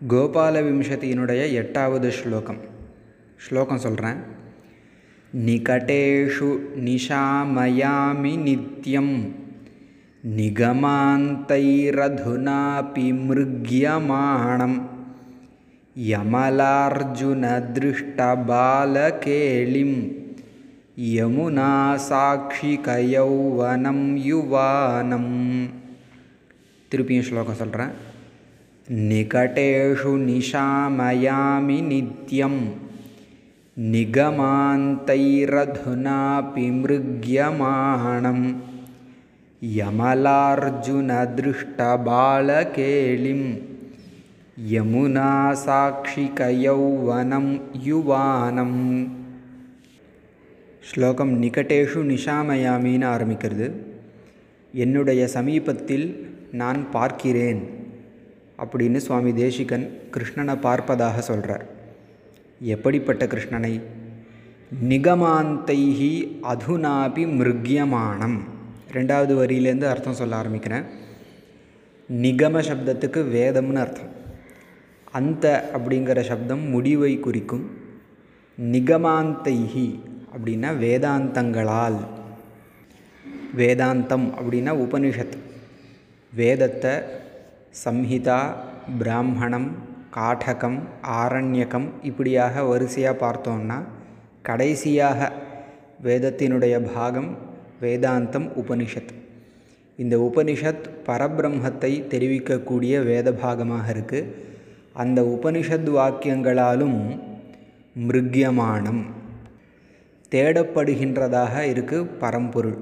கோபாலவிம்சதியினுடைய எட்டாவது ஸ்லோகம் ஸ்லோகம் சொல்கிறேன் நிகடேஷு நிஷாமயாமி நித்யம் நிகமாந்தைரதுனாபி மிருக்யமாணம் यमलार्जुनदृष्टबालकेलिं यमुना साक्षिकयौवनं युवानं திருப்பியும் ஸ்லோகம் சொல்கிறேன் நிகடேஷு நிஷாமயாமி நித்யம் நிகமாந்தைரதுனாபி மிருக்யமாணம் यमलार्जुनदृष्टबालकेलिं யமுனா சாட்சிகயௌவனம் யுவானம் ஸ்லோகம் நிகட்டேஷு நிஷாமயாமின்னு ஆரம்பிக்கிறது என்னுடைய சமீபத்தில் நான் பார்க்கிறேன் அப்படின்னு சுவாமி தேசிகன் கிருஷ்ணனை பார்ப்பதாக சொல்கிறார் எப்படிப்பட்ட கிருஷ்ணனை? நிகமாந்தைஹி அதுனாபி மிருக்யமானம். ரெண்டாவது வரியிலேருந்து அர்த்தம் சொல்ல ஆரம்பிக்கிறேன். நிகம சப்தத்துக்கு வேதம்னு அர்த்தம். அந்த அப்படிங்கிற சப்தம் முடிவை குறிக்கும். நிகமாந்தைஹி அப்படின்னா வேதாந்தங்களால். வேதாந்தம் அப்படின்னா உபனிஷத். வேதத்தை சம்ஹிதா பிராமணம் காடகம் ஆரண்யகம் இப்படியாக வரிசையாக பார்த்தோம்னா கடைசியாக வேதத்தினுடைய பாகம் வேதாந்தம் உபனிஷத். இந்த உபனிஷத் பரபிரம்மத்தை தெரிவிக்கக்கூடிய வேத பாகமாக இருக்குது அந்த உபனிஷத் வாக்கியங்களாலும் மிருக்யமானம் தேடப்படுகின்றதாக இருக்குது பரம்பொருள்.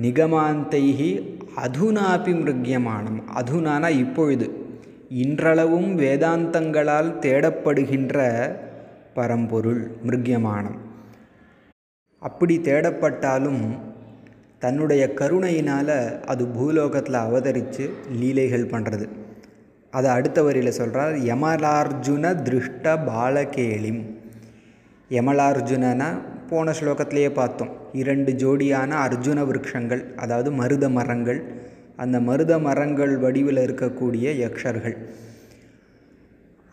நிகமாந்தைஹி அதுனாபி மிருக்யமானம். அதுனானா இப்பொழுது. இன்றளவும் வேதாந்தங்களால் தேடப்படுகின்ற பரம்பொருள் மிருக்யமானம். அப்படி தேடப்பட்டாலும் தன்னுடைய கருணையினால் அது பூலோகத்தில் அவதரித்து லீலைகள் பண்ணுறது அதை அடுத்த வரியில் சொல்கிறார் யமலார்ஜுன திருஷ்ட பாலகேளிம். யமலார்ஜுனனா போன ஸ்லோகத்திலேயே பார்த்தோம். இரண்டு ஜோடியான அர்ஜுன விருட்சங்கள் அதாவது மருத மரங்கள். அந்த மருத மரங்கள் வடிவில் இருக்கக்கூடிய யக்ஷர்கள்.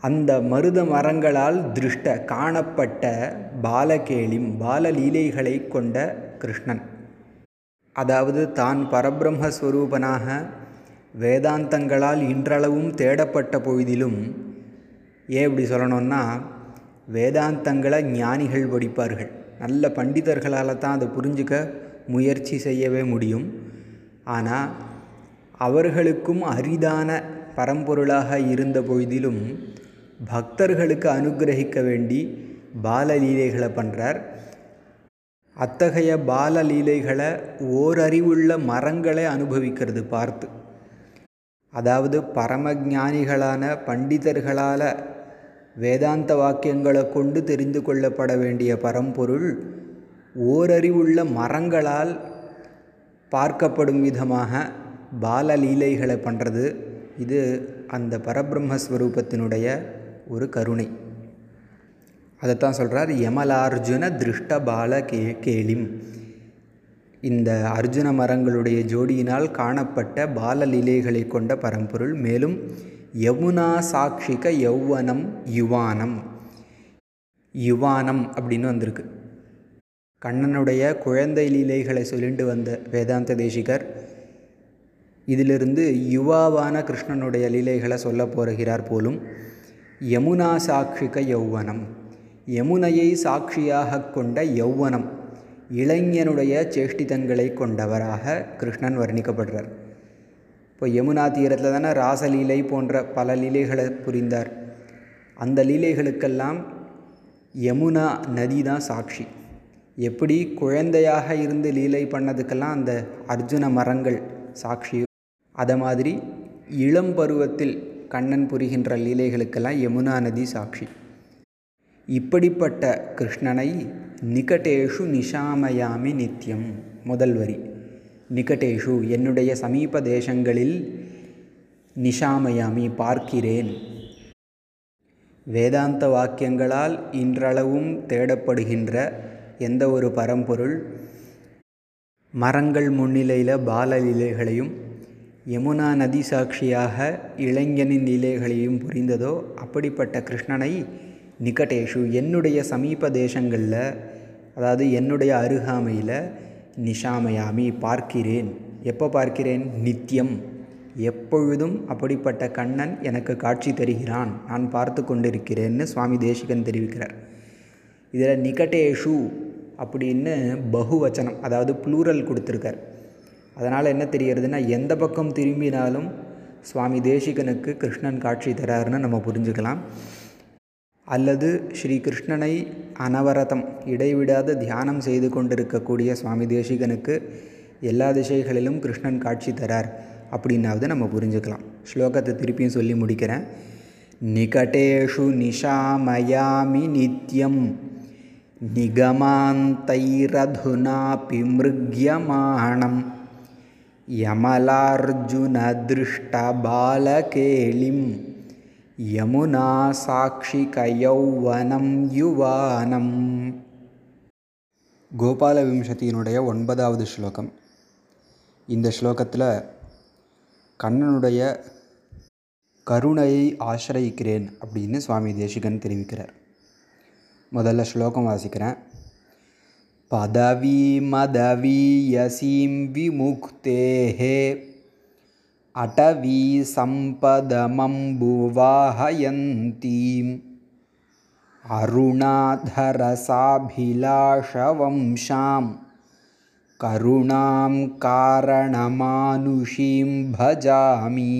அந்த மருத மரங்களால் திருஷ்ட காணப்பட்ட பாலகேளிம் பாலலீலைகளை கொண்ட கிருஷ்ணன். அதாவது தான் பரபிரம்மஸ்வரூபனாக வேதாந்தங்களால் இன்றளவும் தேடப்பட்ட பொழுதிலும் ஏன் இப்படி சொல்லணும்னா வேதாந்தங்களை ஞானிகள் படிப்பார்கள். நல்ல பண்டிதர்களால் தான் அதை புரிஞ்சுக்க முயற்சி செய்யவே முடியும். ஆனால் அவர்களுக்கும் அரிதான பரம்பொருளாக இருந்த பொழுதிலும் பக்தர்களுக்கு அனுகிரகிக்க வேண்டி பாலலீலைகளை பண்ணுறார் அத்தகைய பாலலீலைகளை ஓரறிவுள்ள மரங்களை அனுபவிக்கிறது பார்த்து. அதாவது பரமஜானிகளான பண்டிதர்களால் வேதாந்த வாக்கியங்களை கொண்டு தெரிந்து கொள்ளப்பட வேண்டிய பரம்பொருள் ஓரறிவுள்ள மரங்களால் பார்க்கப்படும் விதமாக பாலலீலைகளை பண்ணுறது இது அந்த பரபிரம்மஸ்வரூபத்தினுடைய ஒரு கருணை. அதைத்தான் சொல்கிறார் யமலார்ஜுன திருஷ்ட பால கே கேளிம். இந்த அர்ஜுன மரங்களுடைய ஜோடியினால் காணப்பட்ட பாலலீலைகளை கொண்ட பரம்பொருள். மேலும் யமுனா சாட்சிக யௌவனம் யுவானம். யுவானம் அப்படின்னு வந்திருக்கு. கண்ணனுடைய குழந்தை லீலைகளை சொல்லிட்டு வந்த வேதாந்த தேசிகர் இதிலிருந்து யுவாவான கிருஷ்ணனுடைய லீலைகளை சொல்ல போகிறார் போலும் யமுனா சாட்சிக யௌவனம். யமுனையை சாட்சியாக கொண்ட யௌவனம் இளைஞனுடைய சேஷ்டிதங்களை கொண்டவராக கிருஷ்ணன் வர்ணிக்கப்படுறார். இப்போ யமுனா தீரத்தில் தானே ராசலீலை போன்ற பல லீலைகளை புரிந்தார். அந்த லீலைகளுக்கெல்லாம் யமுனா நதி தான் சாட்சி. எப்படி குழந்தையாக இருந்து லீலை பண்ணதுக்கெல்லாம் அந்த அர்ஜுன மரங்கள் சாட்சி. அதை மாதிரி இளம் பருவத்தில் கண்ணன் புரிகின்ற லீலைகளுக்கெல்லாம் யமுனா நதி சாட்சி. இப்படிப்பட்ட கிருஷ்ணனை நிகட்டேஷு நிஷாமயாமி நித்யம் முதல் வரி. நிகட்டேஷு என்னுடைய சமீப தேசங்களில் நிஷாமயாமி பார்க்கிறேன். வேதாந்த வாக்கியங்களால் இன்றளவும் தேடப்படுகின்ற எந்த ஒரு பரம்பொருள் மரங்கள் முன்னிலையில் பாலலீலைகளையும் யமுனா நதி சாட்சியாக இளைஞனின் லீலைகளையும் புரிந்ததோ அப்படிப்பட்ட கிருஷ்ணனை நிகடேஷு என்னுடைய சமீப தேசங்களில் அதாவது என்னுடைய அருகாமையில் நிஷாமயாமி பார்க்கிறேன். எப்போ பார்க்கிறேன்? நித்தியம் எப்பொழுதும் அப்படிப்பட்ட கண்ணன் எனக்கு காட்சி தருகிறான். நான் பார்த்து கொண்டிருக்கிறேன்னு சுவாமி தேசிகன் தெரிவிக்கிறார். இதில் நிகட்டேஷு அப்படின்னு பகுவச்சனம் அதாவது ப்ளூரல் கொடுத்துருக்கார். அதனால் என்ன தெரியறதுன்னா எந்த பக்கம் திரும்பினாலும் சுவாமி தேசிகனுக்கு கிருஷ்ணன் காட்சி தராருன்னு நம்ம புரிஞ்சுக்கலாம். அல்லது ஸ்ரீ கிருஷ்ணனை அனவரதம் இடைவிடாத தியானம் செய்து கொண்டிருக்கக்கூடிய சுவாமி தேசிகனுக்கு எல்லா திசைகளிலும் கிருஷ்ணன் காட்சி தரார். அப்படின்னாவது நம்ம புரிஞ்சுக்கலாம். ஸ்லோகத்தை திருப்பியும் சொல்லி முடிக்கிறேன். நிகடேஷு நிஷாமயாமி நித்யம் நிகமாந்தைரதுனாபி மிருக்யமாணம் யமலார்ஜுனதிருஷ்டபாலகேளிம் யமுனா சாட்சிகயௌவனம் யுவானம் கோபால விம்சத்தியினுடைய ஒன்பதாவது ஸ்லோகம் இந்த ஸ்லோகத்தில் கண்ணனுடைய கருணையை ஆசிரயிக்கிறேன் அப்படின்னு சுவாமி தேசிகன் தெரிவிக்கிறார். முதல்ல ஸ்லோகம் வாசிக்கிறேன். பதவி மதவி யசீம் விமுக்தேஹே। சம்பதமம்புவாஹயந்தீம் அருணாதரசாபிலாஷவம்சாம் கருணாம் காரணமானுஷீம் பஜாமி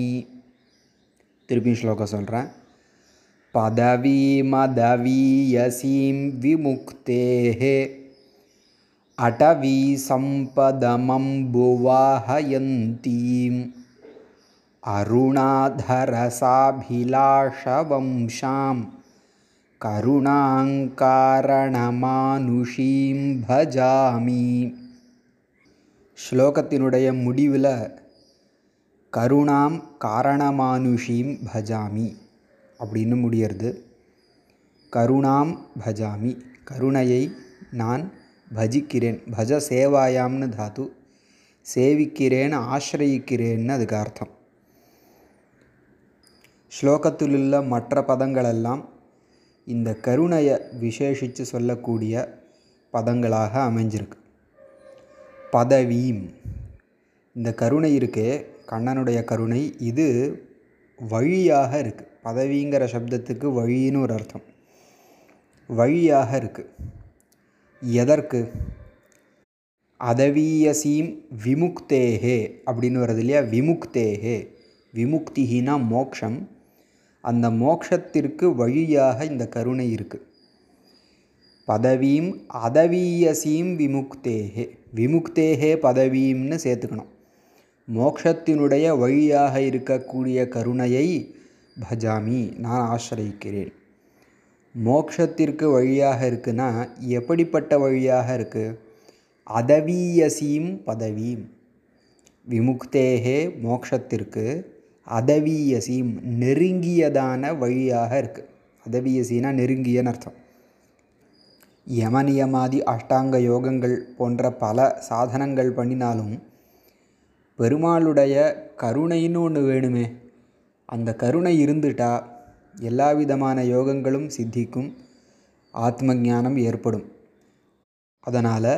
திருப்பி ஸ்லோகம் சொல்கிறேன் பதவீமதவீயசீம் விமுக்தேः அடவி अरुणाधरसाभिलाषवंशां கருணாங்காரணமானுஷீம் பஜாமி. ஸ்லோகத்தினுடைய முடிவில் கருணாம் காரணமானுஷீம் பஜாமி அப்படின்னு முடியறது. கருணாம் பஜாமி கருணையை நான் பஜிக்கிறேன் பஜ சேவாயாம்னு தாத்து சேவிக்கிறேன் ஆசிரயிக்கிறேன்னு அதுக்கு அர்த்தம். ஸ்லோகத்திலுள்ள மற்ற பதங்களெல்லாம் இந்த கருணையை விசேஷித்து சொல்லக்கூடிய பதங்களாக அமைஞ்சிருக்கு. பதவீம். இந்த கருணை இருக்கே கண்ணனுடைய கருணை இது வழியாக இருக்குது பதவிங்கிற சப்தத்துக்கு வழின்னு ஒரு அர்த்தம். வழியாக இருக்குது எதற்கு? அதவீயசீம் விமுக்தேஹே அப்படின்னு வருது இல்லையா? விமுக்தேஹே விமுக்திகினா மோக்ஷம். அந்த மோக்ஷத்திற்கு வழியாக இந்த கருணை இருக்குது பதவியும் அதவீயசீம் விமுக்தேஹே விமுக்தேஹே பதவியும்னு சேர்த்துக்கணும். மோக்ஷத்தினுடைய வழியாக இருக்கக்கூடிய கருணையை பஜாமி நான் ஆசிரயிக்கிறேன். மோக்ஷத்திற்கு வழியாக இருக்குன்னா எப்படிப்பட்ட வழியாக இருக்குது அதவீயசீம் பதவியும் விமுக்தேகே மோக்ஷத்திற்கு அதவியசி நெருங்கியதான வழியாக இருக்குது அதவியசினா நெருங்கியன்னு அர்த்தம். யமனியமாதி அஷ்டாங்க யோகங்கள் போன்ற பல சாதனங்கள் பண்ணினாலும் பெருமாளுடைய கருணைன்னு ஒன்று வேணுமே. அந்த கருணை இருந்துட்டா எல்லா விதமான யோகங்களும் சித்திக்கும் ஆத்ம ஞானம் ஏற்படும். அதனால்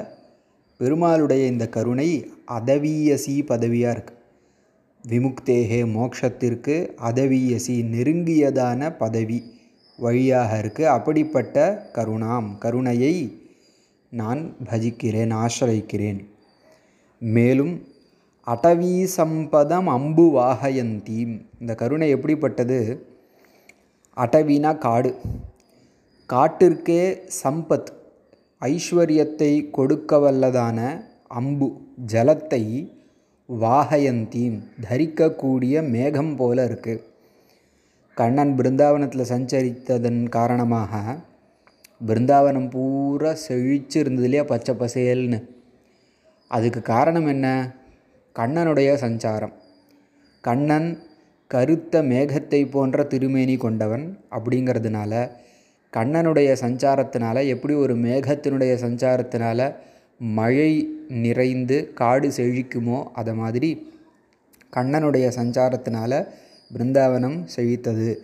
பெருமாளுடைய இந்த கருணை அதவியசி பதவியாக இருக்குது விமுக்தேகே மோக்ஷத்திற்கு அதவியசி நெருங்கியதான பதவி வழியாக இருக்குது அப்படிப்பட்ட கருணாம் கருணையை நான் பஜிக்கிறேன் ஆசிரயிக்கிறேன். மேலும் அடவி சம்பதம் அம்பு வாகயந்தீம். இந்த கருணை எப்படிப்பட்டது? அடவினா காடு. காட்டிற்கே சம்பத் ஐஸ்வர்யத்தை கொடுக்க வல்லதான அம்பு ஜலத்தை வாகயந்தீம் தரிக்கக்கூடிய மேகம் போல இருக்குது கண்ணன் பிருந்தாவனத்தில் சஞ்சரித்ததன் காரணமாக பிருந்தாவனம் பூரா செழிச்சு இருந்தது இல்லையா பச்சை பசேல்னு. அதுக்கு காரணம் என்ன? கண்ணனுடைய சஞ்சாரம். கண்ணன் கருத்த மேகத்தை போன்ற திருமேனி கொண்டவன் அப்படிங்கிறதுனால கண்ணனுடைய சஞ்சாரத்தினால எப்படி ஒரு மேகத்தினுடைய சஞ்சாரத்தினால மழை நிறைந்து காடு செழிக்குமோ? அதை மாதிரி கண்ணனுடைய சஞ்சாரத்தினால பிருந்தாவனம் செழித்தது.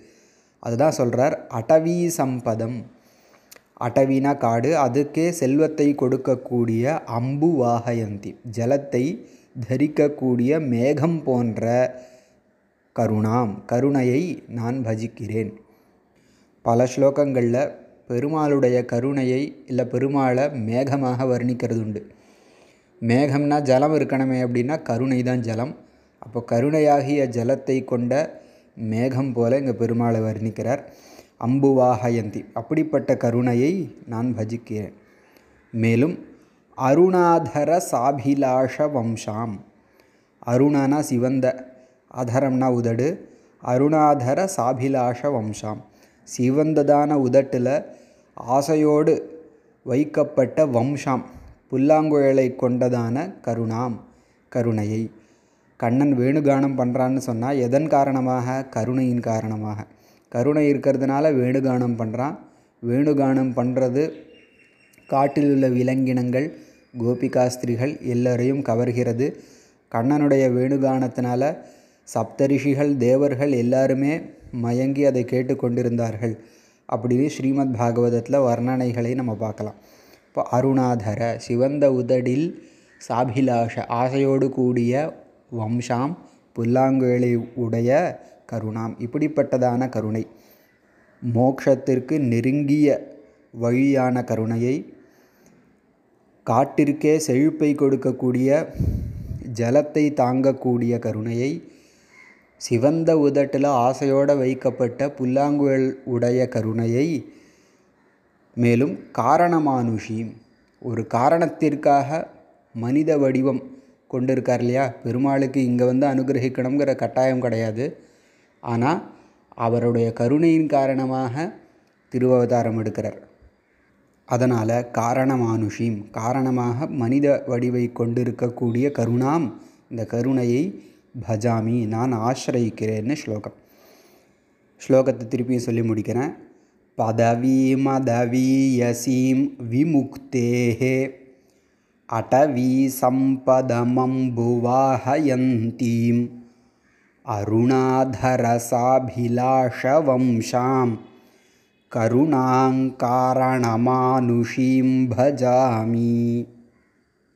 அதுதான் சொல்கிறார் அடவி சம்பதம். அடவினா காடு. அதுக்கே செல்வத்தை கொடுக்கக்கூடிய அம்பு வாகயந்தி. ஜலத்தை தரிக்கக்கூடிய மேகம் போன்ற கருணாம். கருணையை நான் பஜிக்கிறேன். பல ஸ்லோகங்களில் பெருமாளுடைய கருணையை இல்லை பெருமாளை மேகமாக வர்ணிக்கிறது உண்டு மேகம்னா ஜலம் இருக்கணுமே அப்படின்னா கருணை தான் ஜலம். அப்போ கருணையாகிய ஜலத்தை கொண்ட மேகம் போல இங்கே பெருமாளை வர்ணிக்கிறார். அம்புவாகயந்தி அப்படிப்பட்ட கருணையை நான் பஜிக்கிறேன். மேலும் அருணாதர சாபிலாஷ வம்சாம். அருணானா சிவந்த அதரம்னா உதடு. அருணாதர சாபிலாஷ வம்சாம். சிவந்ததான உதட்டில் ஆசையோடு வைக்கப்பட்ட வம்சாம். புல்லாங்குழலை கொண்டதான கருணாம் கருணையை. கண்ணன் வேணுகானம் பண்ணுறான்னு சொன்னால் எதன் காரணமாக? கருணையின் காரணமாக. கருணை இருக்கிறதுனால வேணுகானம் பண்ணுறான் வேணுகானம் பண்ணுறது காட்டில் உள்ள விலங்கினங்கள் கோபிகாஸ்திரிகள் எல்லோரையும் கவர்கிறது. கண்ணனுடைய வேணுகானத்தினால சப்தரிஷிகள் தேவர்கள் எல்லாருமே மயங்கி அதை கேட்டு கொண்டிருந்தார்கள் அப்படின்னு ஸ்ரீமத் பாகவதத்தில் வர்ணனைகளை நம்ம பார்க்கலாம். இப்போ அருணாதர சிவந்த உதடில் சாபிலாஷ ஆசையோடு கூடிய வம்சாம் புல்லாங்குழலை உடைய கருணாம். இப்படிப்பட்டதான கருணை. மோக்ஷத்திற்கு நெருங்கிய வழியான கருணையை காட்டிற்கே செழிப்பை கொடுக்கக்கூடிய ஜலத்தை தாங்கக்கூடிய கருணையை சிவந்த உதட்டில் ஆசையோடு வைக்கப்பட்ட புல்லாங்குழல் உடைய கருணையை மேலும் காரணமானுஷி ஒரு காரணத்திற்காக மனித வடிவம் கொண்டிருக்கார் இல்லையா? பெருமாளுக்கு இங்கே வந்து அனுகிரகிக்கணுங்கிற கட்டாயம் கிடையாது. ஆனால் அவருடைய கருணையின் காரணமாக திருவவதாரம் எடுக்கிறார். அதனால் காரணமானுஷீம் காரணமாக மனித வடிவை கொண்டிருக்கக்கூடிய கருணாம் இந்த கருணையை பஜாமி நான் ஆசிரயிக்கிறேன்னு ஸ்லோகம். ஸ்லோகத்தை திருப்பியும் சொல்லி முடிக்கிறேன். पदवीमदवीयसीं विमुक्तेः। अटवीसम्पदमम्बुवाहयन्तीम् अरुणाधरसाभिलाषवंशां करुणाङ्कारणमानुषीं भजामि।